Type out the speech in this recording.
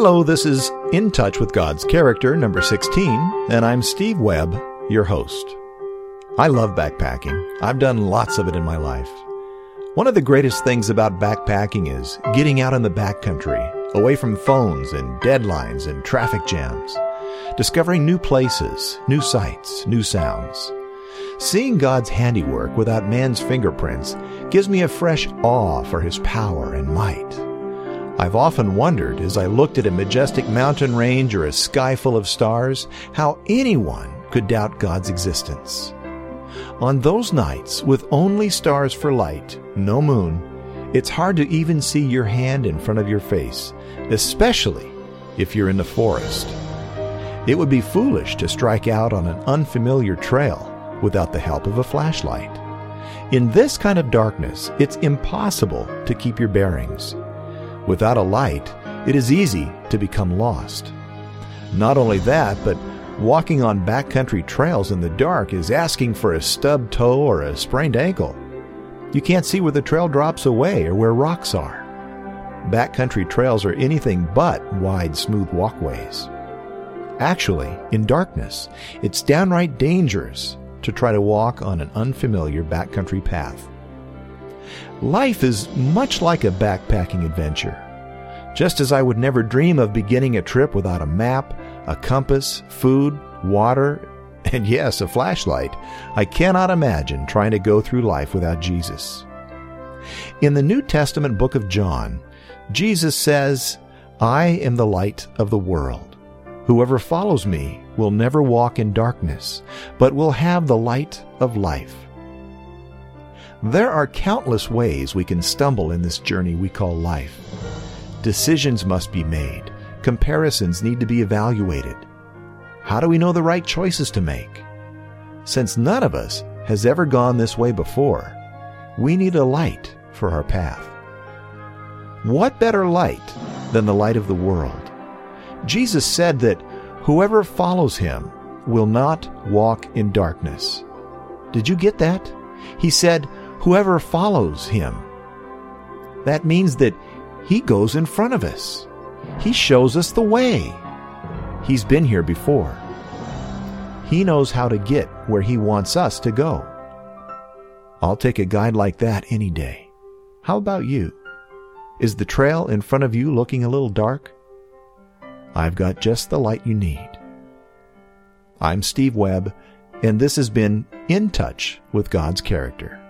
Hello, this is In Touch with God's Character, number 16, and I'm Steve Webb, your host. I love backpacking. I've done lots of it in my life. One of the greatest things about backpacking is getting out in the backcountry, away from phones and deadlines and traffic jams, discovering new places, new sights, new sounds. Seeing God's handiwork without man's fingerprints gives me a fresh awe for his power and might. I've often wondered, as I looked at a majestic mountain range or a sky full of stars, how anyone could doubt God's existence. On those nights, with only stars for light, no moon, it's hard to even see your hand in front of your face, especially if you're in the forest. It would be foolish to strike out on an unfamiliar trail without the help of a flashlight. In this kind of darkness, it's impossible to keep your bearings. Without a light, it is easy to become lost. Not only that, but walking on backcountry trails in the dark is asking for a stubbed toe or a sprained ankle. You can't see where the trail drops away or where rocks are. Backcountry trails are anything but wide, smooth walkways. Actually, in darkness, it's downright dangerous to try to walk on an unfamiliar backcountry path. Life is much like a backpacking adventure. Just as I would never dream of beginning a trip without a map, a compass, food, water, and yes, a flashlight, I cannot imagine trying to go through life without Jesus. In the New Testament book of John, Jesus says, I am the light of the world. Whoever follows me will never walk in darkness, but will have the light of life. There are countless ways we can stumble in this journey we call life. Decisions must be made. Comparisons need to be evaluated. How do we know the right choices to make? Since none of us has ever gone this way before, we need a light for our path. What better light than the light of the world? Jesus said that whoever follows him will not walk in darkness. Did you get that? He said, whoever follows him. That means that he goes in front of us. He shows us the way. He's been here before. He knows how to get where he wants us to go. I'll take a guide like that any day. How about you? Is the trail in front of you looking a little dark? I've got just the light you need. I'm Steve Webb, and this has been In Touch with God's Character.